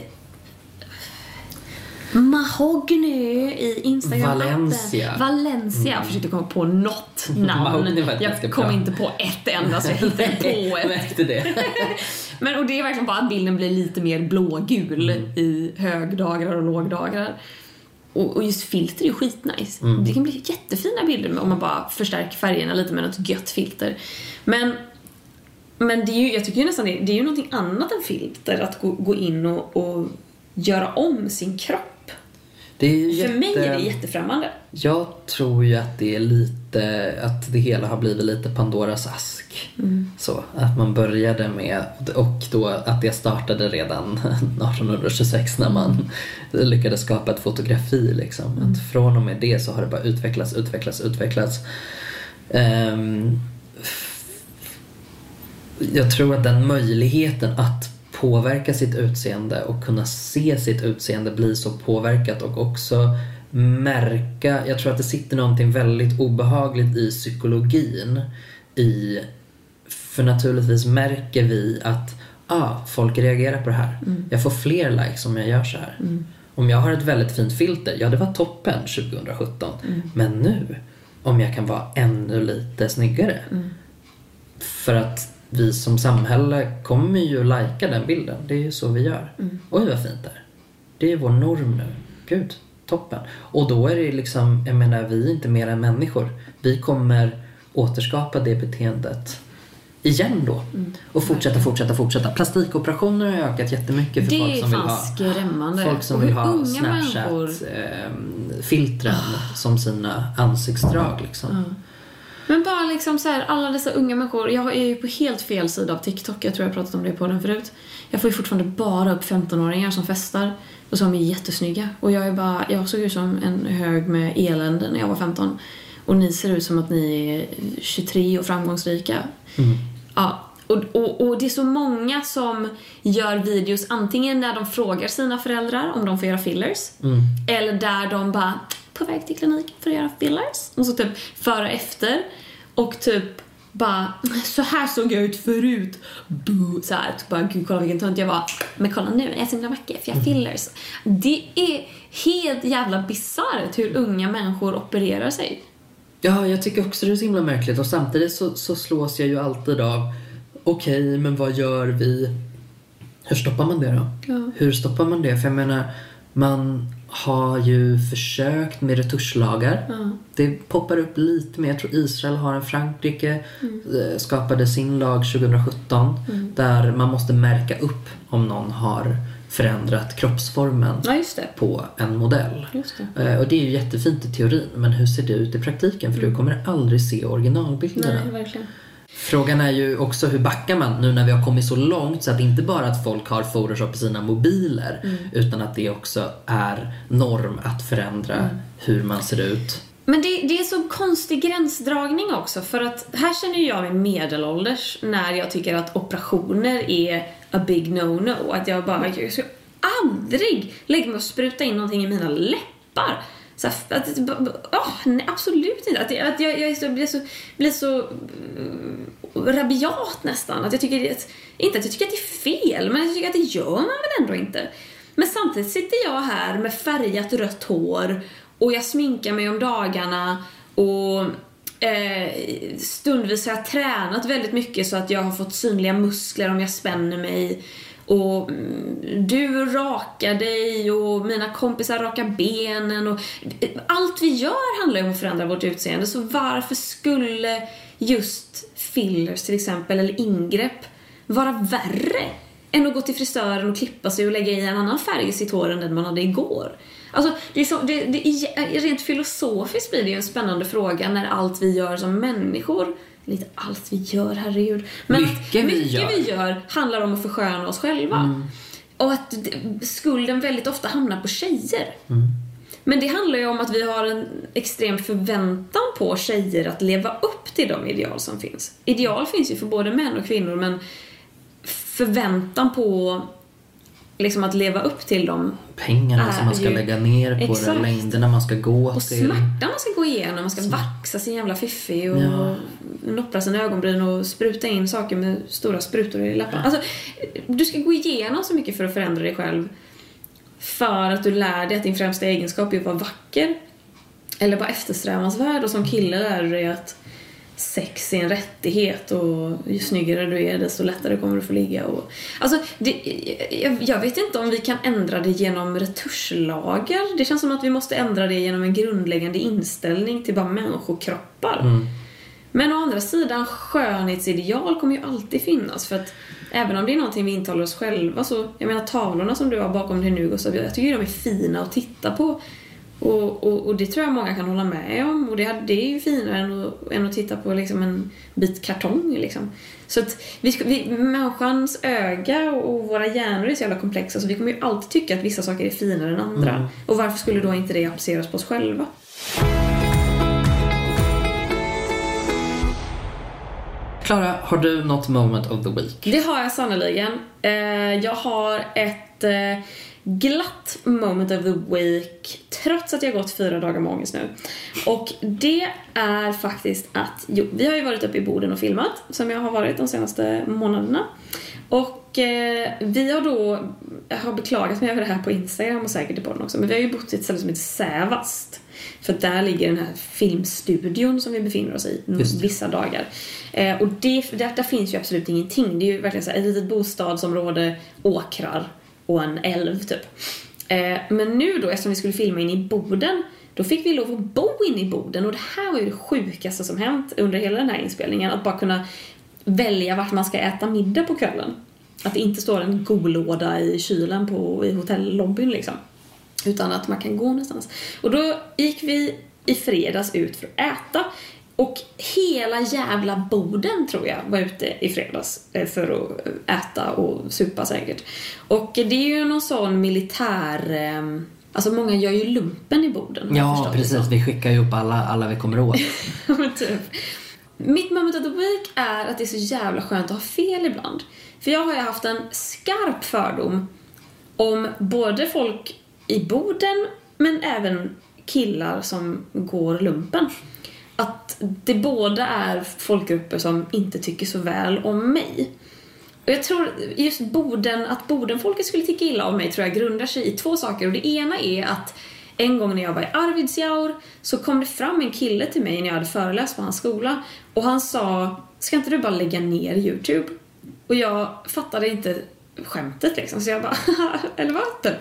Mahogny i Instagram Valencia. Valencia. Jag försökte komma på något namn. Jag kom inte på ett enda så jag hittade på ett. märkte det. Men och det är verkligen bara att bilden blir lite mer blågul i högdagrar och lågdagrar. Och, och just filter är ju skitnice. Det kan bli jättefina bilder om man bara förstärker färgerna lite med något gött filter. Men, men det är ju, jag tycker ju nästan det, det är ju någonting annat än filter att gå, gå in och, och göra om sin kropp. Det är ju För mig är det jätte- jättefrämmande. Jag tror ju att det är lite, att det hela har blivit lite Pandoras ask. Mm. Så, att man började med, och då att det startade redan 1826 när man lyckades skapa ett fotografi. Liksom. Mm. Att från och med det så har det bara utvecklats, utvecklats, utvecklats. Ehm, jag tror att den möjligheten att påverka sitt utseende och kunna se sitt utseende bli så påverkat och också märka, jag tror att det sitter någonting väldigt obehagligt i psykologin i, för naturligtvis märker vi att ah, folk reagerar på det här. Jag får fler likes om jag gör så här. Om jag har ett väldigt fint filter, ja det var toppen 2017. Men nu, om jag kan vara ännu lite snyggare. För att vi som samhälle kommer ju lajka den bilden. Det är ju så vi gör. Oj vad fint det är. Det är vår norm nu. Gud, toppen. Och då är det liksom, jag menar vi är inte mer än människor. Vi kommer återskapa det beteendet igen då. Och fortsätta, fortsätta, fortsätta. Plastikoperationer har ökat jättemycket för Det folk som vill ha skrämmande. Folk som vill ha unga människor- Ah. Snapchat-filtren som sina ansiktsdrag liksom. Men bara liksom så här, alla dessa unga människor. Jag är ju på helt fel sida av TikTok. Jag tror jag pratat om det på den förut. Jag får ju fortfarande bara upp 15-åringar som festar. Och som är jättesnygga. Och jag är bara, jag såg ut som en hög med elände när jag var 15. Och ni ser ut som att ni är 23 och framgångsrika. Ja, och, och, och det är så många som gör videos antingen när de frågar sina föräldrar om de får göra fillers. Eller där de bara på väg till kliniken för att göra fillers. Och så typ före och efter. Och typ bara så här såg jag ut förut. Boo, så här, typ bara gud kolla vilken tönt jag var. Men kolla nu, jag är så himla vacker för jag har fillers. Det är helt jävla bisarrt hur unga människor opererar sig. Ja, jag tycker också det är så himla märkligt och samtidigt så, så slås jag ju alltid av okej, men vad gör vi? Hur stoppar man det då? Ja. Hur stoppar man det? För jag menar, man har ju försökt med retuschlagar. Det poppar upp lite mer. Jag tror Israel har en. Frankrike eh, skapade sin lag 2017 där man måste märka upp om någon har förändrat kroppsformen Ja, på en modell. Just det. Eh, Och det är ju jättefint i teorin, men hur ser det ut i praktiken? För du kommer aldrig se originalbilderna. Nej, verkligen. Frågan är ju också hur backar man nu när vi har kommit så långt så att det inte bara att folk har Photoshop i sina mobiler utan att det också är norm att förändra hur man ser ut. Men det, det är så konstig gränsdragning också för att här känner jag mig medelålders när jag tycker att operationer är a big no-no. Att jag bara, jag ska aldrig lägga mig och spruta in någonting i mina läppar. Så här, att, oh, nej, absolut inte. Att, att jag, jag jag blir så, blir så uh, rabiat nästan. Att jag tycker att, inte att jag tycker att det är fel, men jag tycker att det gör man väl ändå inte. Men samtidigt sitter jag här med färgat rött hår och jag sminkar mig om dagarna och eh, stundvis har jag tränat väldigt mycket så att jag har fått synliga muskler om jag spänner mig. Och mm, du rakar dig och mina kompisar rakar benen och eh, allt vi gör handlar ju om att förändra vårt utseende så varför skulle just fillers till exempel eller ingrepp vara värre än att gå till frisören och klippa sig och lägga i en annan färg i sitt hår än den man hade igår? Alltså, det är så, det, det, rent filosofiskt blir det ju en spännande fråga när allt vi gör som människor Lite allt vi gör, herregud. Men mycket, mycket vi, gör. vi gör handlar om att försköna oss själva. Mm. Och att skulden väldigt ofta hamnar på tjejer. Mm. Men det handlar ju om att vi har en extrem förväntan på tjejer att leva upp till de ideal som finns. Ideal finns ju för både män och kvinnor men förväntan på liksom att leva upp till dem. Pengarna är som man ska ju- lägga ner på Exakt. det, längderna man ska gå Och till. smärta man ska gå igenom, man ska vaxa sin jävla fiffi och Ja. noppra sina ögonbryn och spruta in saker med stora sprutor i läpparna. Alltså, du ska gå igenom så mycket för att förändra dig själv för att du lär dig att din främsta egenskap är att vara vacker eller vara eftersträvansvärd och som kille lär du dig att sex är en rättighet och ju snyggare du är desto lättare kommer du få ligga och... Alltså, det, jag, jag vet inte om vi kan ändra det genom returslagar. Det känns som att vi måste ändra det genom en grundläggande inställning till bara människokroppar. Men å andra sidan, skönhetsideal kommer ju alltid finnas för att även om det är någonting vi intalar oss själva så, jag menar tavlorna som du har bakom dig nu Gustav, jag tycker de är fina att titta på. Och, och, och det tror jag många kan hålla med om och det, det är ju finare än att, än att titta på liksom en bit kartong liksom. Så att vi, vi, människans öga och våra hjärnor är så jävla komplexa så vi kommer ju alltid tycka att vissa saker är finare än andra. Och varför skulle då inte det appliceras på oss själva? Klara, har du något moment of the week? Det har jag sannoliken. Eh, jag har ett eh, glatt moment of the week trots att jag gått fyra dagar med ångest nu. Och det är faktiskt att, jo, vi har ju varit uppe i Boden och filmat som jag har varit de senaste månaderna. Och eh, vi har då, jag har beklagat mig över det här på Instagram och säkert i podden också, men vi har ju bott i ett ställe som heter Sävast. För där ligger den här filmstudion som vi befinner oss i Just vissa dagar. Eh, och det, där, där finns ju absolut ingenting. Det är ju verkligen så här, ett litet bostadsområde, åkrar och en älv typ. Eh, men nu då, eftersom vi skulle filma in i Boden, då fick vi lov att bo in i Boden och det här var ju det sjukaste som hänt under hela den här inspelningen. Att bara kunna välja vart man ska äta middag på kvällen. Att det inte står en golåda i kylen på, i hotellobbyn liksom. Utan att man kan gå någonstans. Och då gick vi i fredags ut för att äta. Och hela jävla Boden tror jag var ute i fredags eh, för att äta och supa säkert. Och det är ju någon sån militär... eh, Alltså många gör ju lumpen i jag Ja, precis. som. Vi skickar ju upp alla, alla vi kommer åt. Typ. Mitt moment of the week är att det är så jävla skönt att ha fel ibland. För jag har ju haft en skarp fördom om både folk i Boden men även killar som går lumpen. Att det båda är folkgrupper som inte tycker så väl om mig. Och jag tror just Boden, att Bodenfolket skulle tycka illa om mig tror jag grundar sig i två saker. Och det ena är att en gång när jag var i Arvidsjaur så kom det fram en kille till mig när jag hade föreläst på hans skola och han sa Ska inte du bara lägga ner Youtube? Och jag fattade inte skämtet liksom så jag bara eller vad?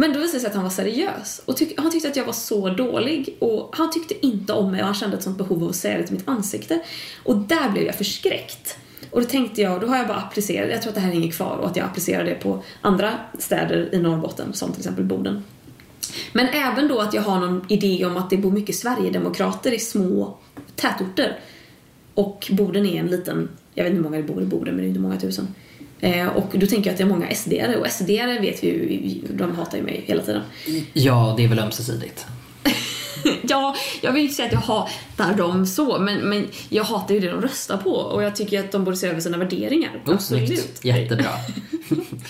Men då visade det sig att han var seriös och tyck- han tyckte att jag var så dålig och han tyckte inte om mig och han kände ett sånt behov av att säga det till mitt ansikte. Och där blev jag förskräckt. Och då tänkte jag, då har jag bara applicerat, jag tror att det här hänger kvar och att jag applicerar det på andra städer i Norrbotten som till exempel Boden. Men även då att jag har någon idé om att det bor mycket Sverigedemokrater i små tätorter. Och Boden är en liten, jag vet inte hur många det bor i Boden men det är inte många tusen. Eh, och då tänker jag att det är många SD-are och SD-are vet vi ju, de hatar ju mig hela tiden. Ja, det är väl ömsesidigt. ja, jag vill inte säga att jag hatar dem så, men, men jag hatar ju det de röstar på och jag tycker att de borde se över sina värderingar. Oh, snyggt. Jättebra.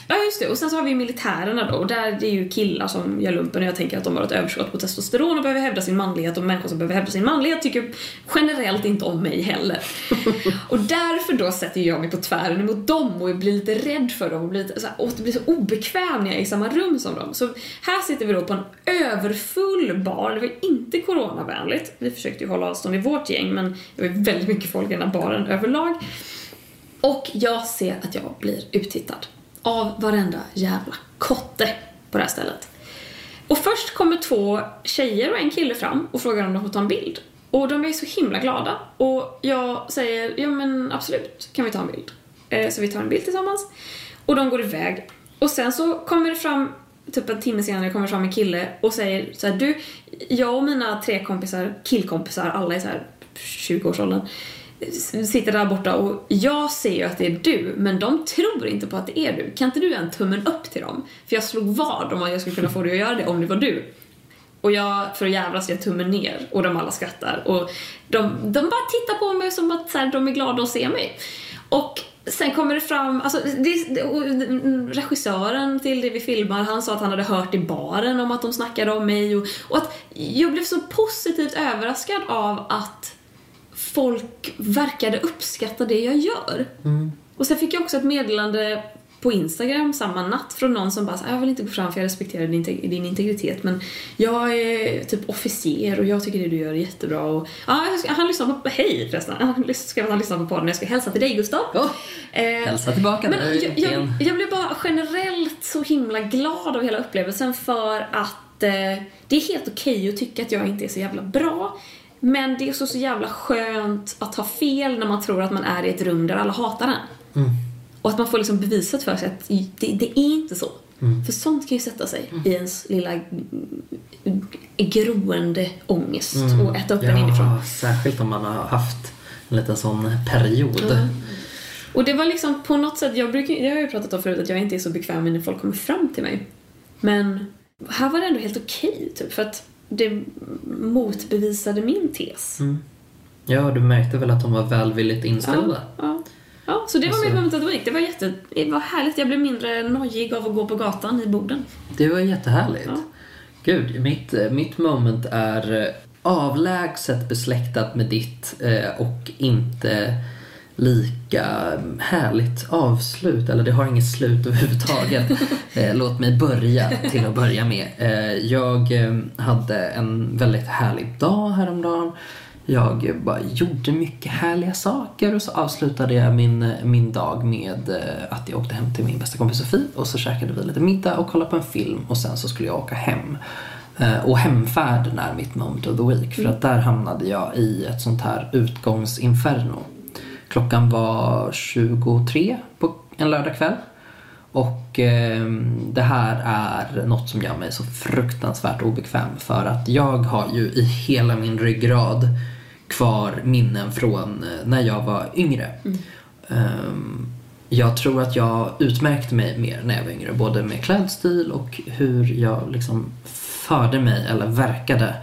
Ja, just det. Och sen så har vi militärerna då och där det är ju killar som gör lumpen och jag tänker att de har ett överskott på testosteron och behöver hävda sin manlighet och människor som behöver hävda sin manlighet tycker generellt inte om mig heller. och därför då sätter jag mig på tvären emot dem och blir lite rädd för dem och blir, lite, så här, och blir så obekväm när jag är i samma rum som dem. Så här sitter vi då på en överfull bar, det var inte coronavänligt. Vi försökte ju hålla avstånd i vårt gäng men det var väldigt mycket folk i den här baren överlag. Och jag ser att jag blir uttittad av varenda jävla kotte på det här stället. Och först kommer två tjejer och en kille fram och frågar om de får ta en bild. Och de är så himla glada. Och jag säger, ja men absolut kan vi ta en bild. Eh, så vi tar en bild tillsammans. Och de går iväg. Och sen så kommer det fram, typ en timme senare kommer det fram en kille och säger så här, du, jag och mina tre kompisar, killkompisar, alla är så här 20-årsåldern, sitter där borta och jag ser ju att det är du, men de tror inte på att det är du. Kan inte du göra en tummen upp till dem? För jag slog vad om att jag skulle kunna få dig att göra det om det var du. Och jag, för att jävlas, ger tummen ner och de alla skrattar. Och de, de bara tittar på mig som att så här, de är glada att se mig. Och sen kommer det fram, alltså det, det, regissören till det vi filmar, han sa att han hade hört i baren om att de snackade om mig och, och att jag blev så positivt överraskad av att folk verkade uppskatta det jag gör. Och sen fick jag också ett meddelande på Instagram samma natt från någon som bara sa, jag vill inte gå fram för jag respekterar din, din integritet men jag är typ officer och jag tycker det du gör är jättebra och ja, han lyssnar på, hej förresten, han skrev att han lyssnar på podden jag ska hälsa till dig Gustav. Ja, Eh, hälsa tillbaka. men jag, jag, jag blev bara generellt så himla glad av hela upplevelsen för att eh, det är helt okej att tycka att jag inte är så jävla bra. Men det är så, så jävla skönt att ha fel när man tror att man är i ett rum där alla hatar en. Och att man får liksom bevisat för sig att det, det är inte så. För sånt kan ju sätta sig i ens lilla mm, groende ångest och äta upp en inifrån. Ja, särskilt om man har haft en liten sån period. Och det var liksom på något sätt, jag, brukar, jag har ju pratat om förut att jag inte är så bekväm med när folk kommer fram till mig. Men här var det ändå helt okej, typ, för att det motbevisade min tes. Ja, du märkte väl att de var välvilligt inställda? Ja, ja. ja, så det var Alltså- mitt moment of the week. Det var, jätte, det var härligt. Jag blev mindre nojig av att gå på gatan i Boden. Det var jättehärligt. Ja. Gud, mitt, eh, mitt moment är eh, avlägset besläktat med ditt eh, och inte lika härligt avslut. Eller det har inget slut överhuvudtaget. Eh, Låt mig börja till att börja med. Eh, Jag eh, hade en väldigt härlig dag häromdagen. Jag bara gjorde mycket härliga saker och så avslutade jag min, min dag med att jag åkte hem till min bästa kompis Sofie och så käkade vi lite middag och kollade på en film och sen så skulle jag åka hem. Och hemfärden är mitt moment of the week för att där hamnade jag i ett sånt här utgångsinferno. Klockan var 23 på en lördagkväll. Och eh, det här är något som gör mig så fruktansvärt obekväm för att jag har ju i hela min ryggrad kvar minnen från eh, när jag var yngre. Ehm, jag tror att jag utmärkte mig mer när jag var yngre, både med klädstil och hur jag liksom förde mig eller verkade.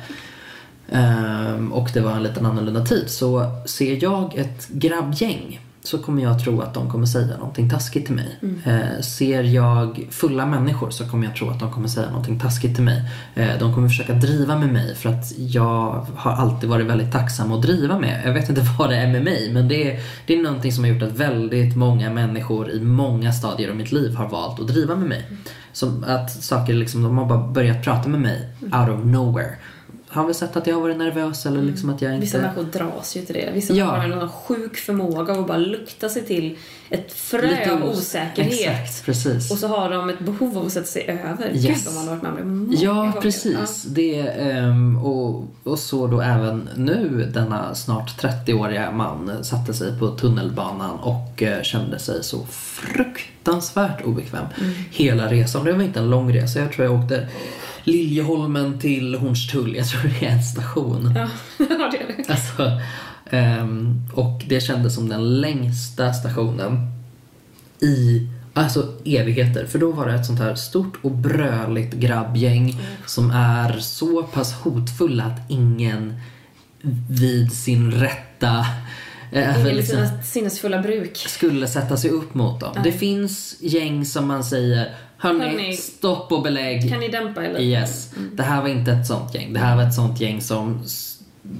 Ehm, och det var en liten annorlunda tid. Så ser jag ett grabbgäng så kommer jag tro att de kommer säga någonting taskigt till mig. Eh, ser jag fulla människor så kommer jag tro att de kommer säga någonting taskigt till mig. Eh, de kommer försöka driva med mig för att jag har alltid varit väldigt tacksam att driva med. Jag vet inte vad det är med mig men det är, det är någonting som har gjort att väldigt många människor i många stadier av mitt liv har valt att driva med mig. Som att saker liksom, de har bara börjat prata med mig out of nowhere. Har vi sett att jag har varit nervös eller liksom att jag inte... Vissa människor dras ju till det. Vissa Ja. har en sjuk förmåga av att bara lukta sig till ett frö Lite av os- osäkerhet. Exakt, precis. Och så har de ett behov av att sätta sig över. Yes. Gud man har varit med om det Ja, gånger. precis. Det, ehm, och, och så då även nu denna snart 30-åriga man satte sig på tunnelbanan och eh, kände sig så fruktansvärt obekväm hela resan. Det var inte en lång resa. Jag tror jag åkte Liljeholmen till Hornstull. Jag tror det är en station. Ja, det är det. Alltså, ehm, och det kändes som den längsta stationen i Alltså evigheter. För då var det ett sånt här stort och bröligt grabbgäng som är så pass hotfulla att ingen vid sin rätta eh, Ingen liksom, liksom sinnesfulla bruk. skulle sätta sig upp mot dem. Det finns gäng som man säger Hörni, Hörni, stopp och belägg. Kan ni dämpa er lite? Yes. Det här var inte ett sånt gäng. Det här var ett sånt gäng som,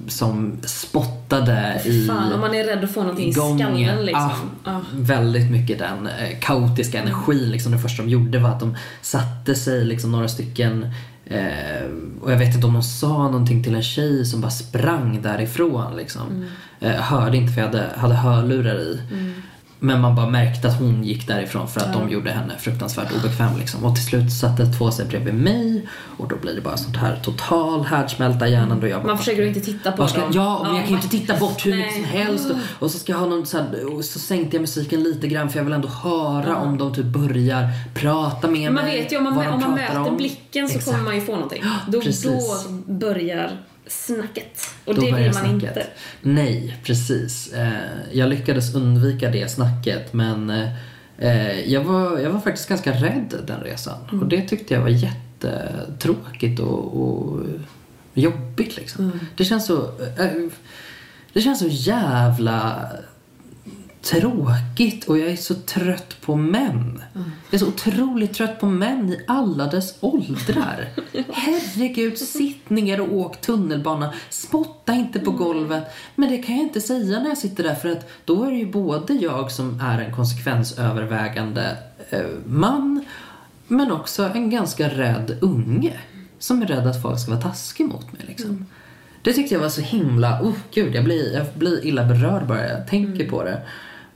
som spottade i Fan, om man är rädd att få någonting i skallen liksom. Ah, Ah. Väldigt mycket den eh, kaotiska energin. Liksom, det första de gjorde var att de satte sig liksom, några stycken eh, och jag vet inte om de sa någonting till en tjej som bara sprang därifrån. Liksom. Mm. Eh, hörde inte för jag hade, hade hörlurar i. Men man bara märkte att hon gick därifrån för att de gjorde henne fruktansvärt obekväm. Liksom. Och till slut satte två sig bredvid mig och då blir det bara sånt här total härdsmälta i hjärnan. Jag bara, Man försöker att inte titta på ska, dem. Ja, men jag kan ju inte titta bort hur Nej. mycket som helst. Och, och så ska jag ha någon så här, och så sänkte jag musiken lite grann för jag vill ändå höra om de typ börjar prata med Man mig. vet ju om man, om man möter om. blicken så Exakt. kommer man ju få någonting. Då, precis. då börjar snacket. Och Då det vill man snacket. inte. Nej, precis. Eh, jag lyckades undvika det snacket men eh, jag, var, jag var faktiskt ganska rädd den resan. Mm. Och det tyckte jag var jättetråkigt och, och jobbigt liksom. Mm. Det känns så... Eh, det känns så jävla tråkigt och jag är så trött på män. Jag är så otroligt trött på män i alla dess åldrar. Herregud, sitt ner och åk tunnelbana. Spotta inte på golvet. Men det kan jag inte säga när jag sitter där för att då är det ju både jag som är en konsekvensövervägande eh, man men också en ganska rädd unge som är rädd att folk ska vara taskiga mot mig. Liksom. Det tyckte jag var så himla... Oh, gud, jag blir, jag blir illa berörd bara jag tänker på det.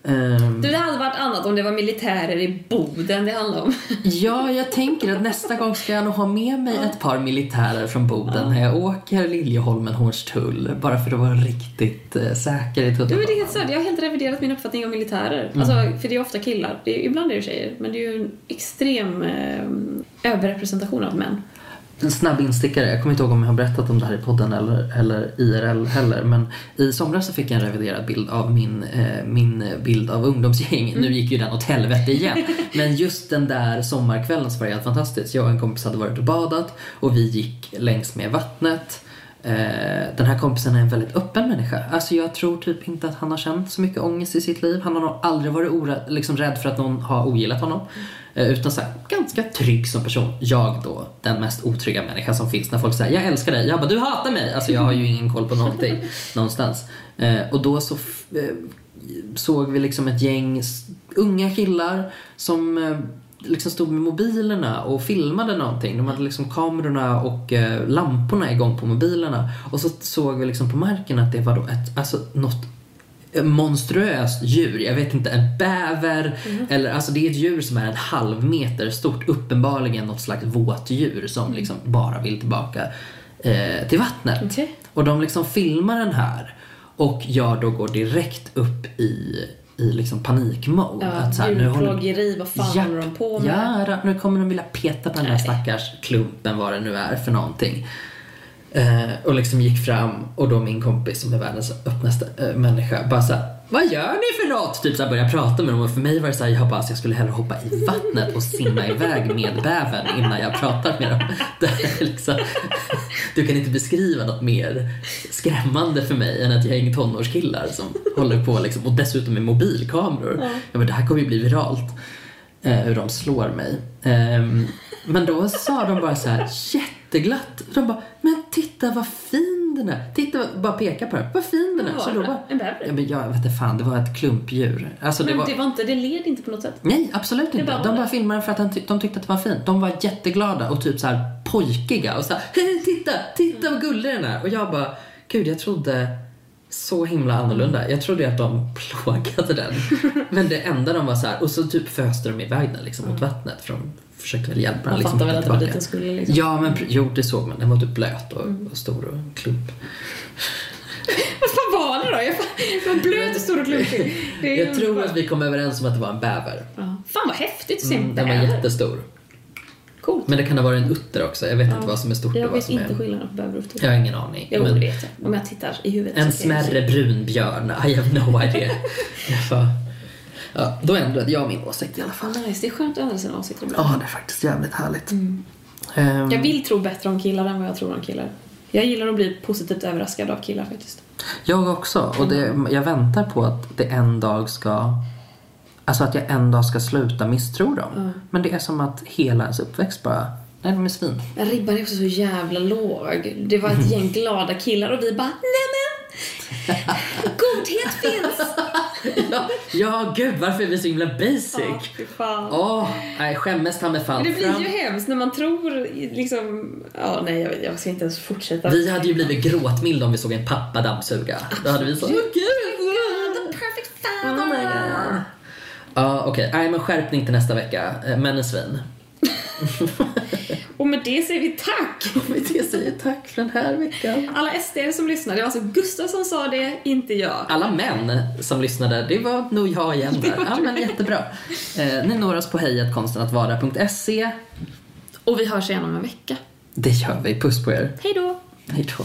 Du, det hade varit annat om det var militärer i Boden det handlade om. Ja, jag tänker att nästa gång ska jag nog ha med mig ett par militärer från Boden när jag åker Liljeholmen Hornstull. Bara för att vara riktigt eh, säker i Du, men det är tunnelbanan. helt sant. Jag har helt reviderat min uppfattning om militärer. Mm. Alltså, för det är ofta killar. Det är, ibland är det tjejer. Men det är ju en extrem eh, överrepresentation av män. En snabb instickare. Jag kommer inte ihåg om jag har berättat om det här i podden eller, eller IRL heller. Men i somras så fick jag en reviderad bild av min, eh, min bild av ungdomsgäng. Nu gick ju den åt helvete igen. Men just den där sommarkvällen så var det helt fantastiskt. Jag och en kompis hade varit och badat och vi gick längs med vattnet. Eh, den här kompisen är en väldigt öppen människa. Alltså jag tror typ inte att han har känt så mycket ångest i sitt liv. Han har nog aldrig varit orädd, liksom rädd för att någon har ogillat honom. Eh, utan så här, ganska trygg som person. Jag då, den mest otrygga människan som finns. När folk säger jag älskar dig. Jag bara du hatar mig. Alltså jag har ju ingen koll på någonting någonstans. Eh, och då så såg vi liksom ett gäng unga killar som liksom stod med mobilerna och filmade någonting. De hade liksom kamerorna och eh, lamporna igång på mobilerna. Och så såg vi liksom på marken att det var då ett, alltså något monstruöst djur. Jag vet inte, en bäver eller alltså det är ett djur som är en halv meter stort. Uppenbarligen något slags våtdjur som liksom bara vill tillbaka eh, till vattnet. Okej. Och de liksom filmar den här och jag då går direkt upp i, i liksom panikmode. Ja, Att så här, nu håller- vad fan Ja, håller de på med? Ja, nu kommer de vilja peta på den här stackars klumpen, vad det nu är för någonting. Eh, och liksom gick fram och då min kompis som är världens öppnaste eh, människa bara såhär Vad gör ni för något? Typ såhär började prata med dem och för mig var det såhär jag bara alltså, jag skulle hellre hoppa i vattnet och simma iväg med bävern innan jag pratar med dem. Det är liksom, du kan inte beskriva något mer skrämmande för mig än ett gäng tonårskillar som håller på liksom, och dessutom med mobilkameror. Jag bara, det här kommer ju bli viralt eh, hur de slår mig. Ehm, men då sa de bara så här jätteglatt. De bara, men titta vad fin den är. Titta, bara peka på den. Vad fin den är. Så då det? bara, En bäver? Ja, men jag vet inte fan, det var ett klumpdjur. Alltså, det Men var... det var inte, det led inte på något sätt. Nej, absolut inte. bara de bara det. filmade för att de tyckte att det var fint. De var jätteglada och typ så här pojkiga och så här, "Hej, titta, titta vad gullig den är. Och jag bara, gud jag trodde så himla annorlunda. Jag trodde att de plågade den. Men det enda de var så här, och så typ föste de iväg den liksom mot vattnet de försökte väl hjälpa den. Man liksom, fattar väl att det var den skulle liksom. Ja, men jo det såg man. Den var typ blöt och, och stor och klump. Vad var det då? Jag var blöt och stor och klumpig. Jag tror underbart. att vi kom överens om att det var en bäver. Ja. Fan vad häftigt att se en Mm, den var jättestor. Coolt. Men det kan ha varit en utter också. Jag vet inte vad som är stort och Jag vad vet som inte är... skillnaden på bäver och utter. Jag har ingen aning. Jo, men det vet jag. Om jag tittar i huvudet en jag smärre brunbjörn. I have no idea. Jag bara... Ja, då ändrade jag min åsikt i alla fall. Nice, det är skönt att ändra sina åsikter ibland. Ja, det är faktiskt jävligt härligt. Ehm, Jag vill tro bättre om killar än vad jag tror om killar. Jag gillar att bli positivt överraskad av killar faktiskt. Jag också. Och det, jag väntar på att det en dag ska... Alltså att jag en dag ska sluta misstro dem. Men det är som att hela ens uppväxt bara... Nej, de är svin. Men ribban är också så jävla låg. Det var ett gäng glada killar och vi bara nämen! Godhet finns! Ja, ja, gud varför är vi så himla basic? Ja, fy fan. Åh, nej skämmes ta mig fan Men det blir ju hemskt när man tror liksom... Ja, nej, jag, jag ska inte ens fortsätta. Vi hade ju blivit gråtmilda om vi såg en pappa dammsuga. Då hade vi så... Åh, gud! The perfect Oh my God. Ja, okej. Nej, men skärpning till nästa vecka. Eh, Män är svin. Och med det säger vi tack! Vi det säger tack för den här veckan. Alla SD som lyssnade, det var alltså Gustav som sa det, inte jag. Alla män som lyssnade, det var nog jag igen där. Ja, men jättebra. Eh, ni når oss på hejatkonstenattvara.se. Och vi hörs igen om en vecka. Det gör vi. Puss på er. Hej då! Hej då.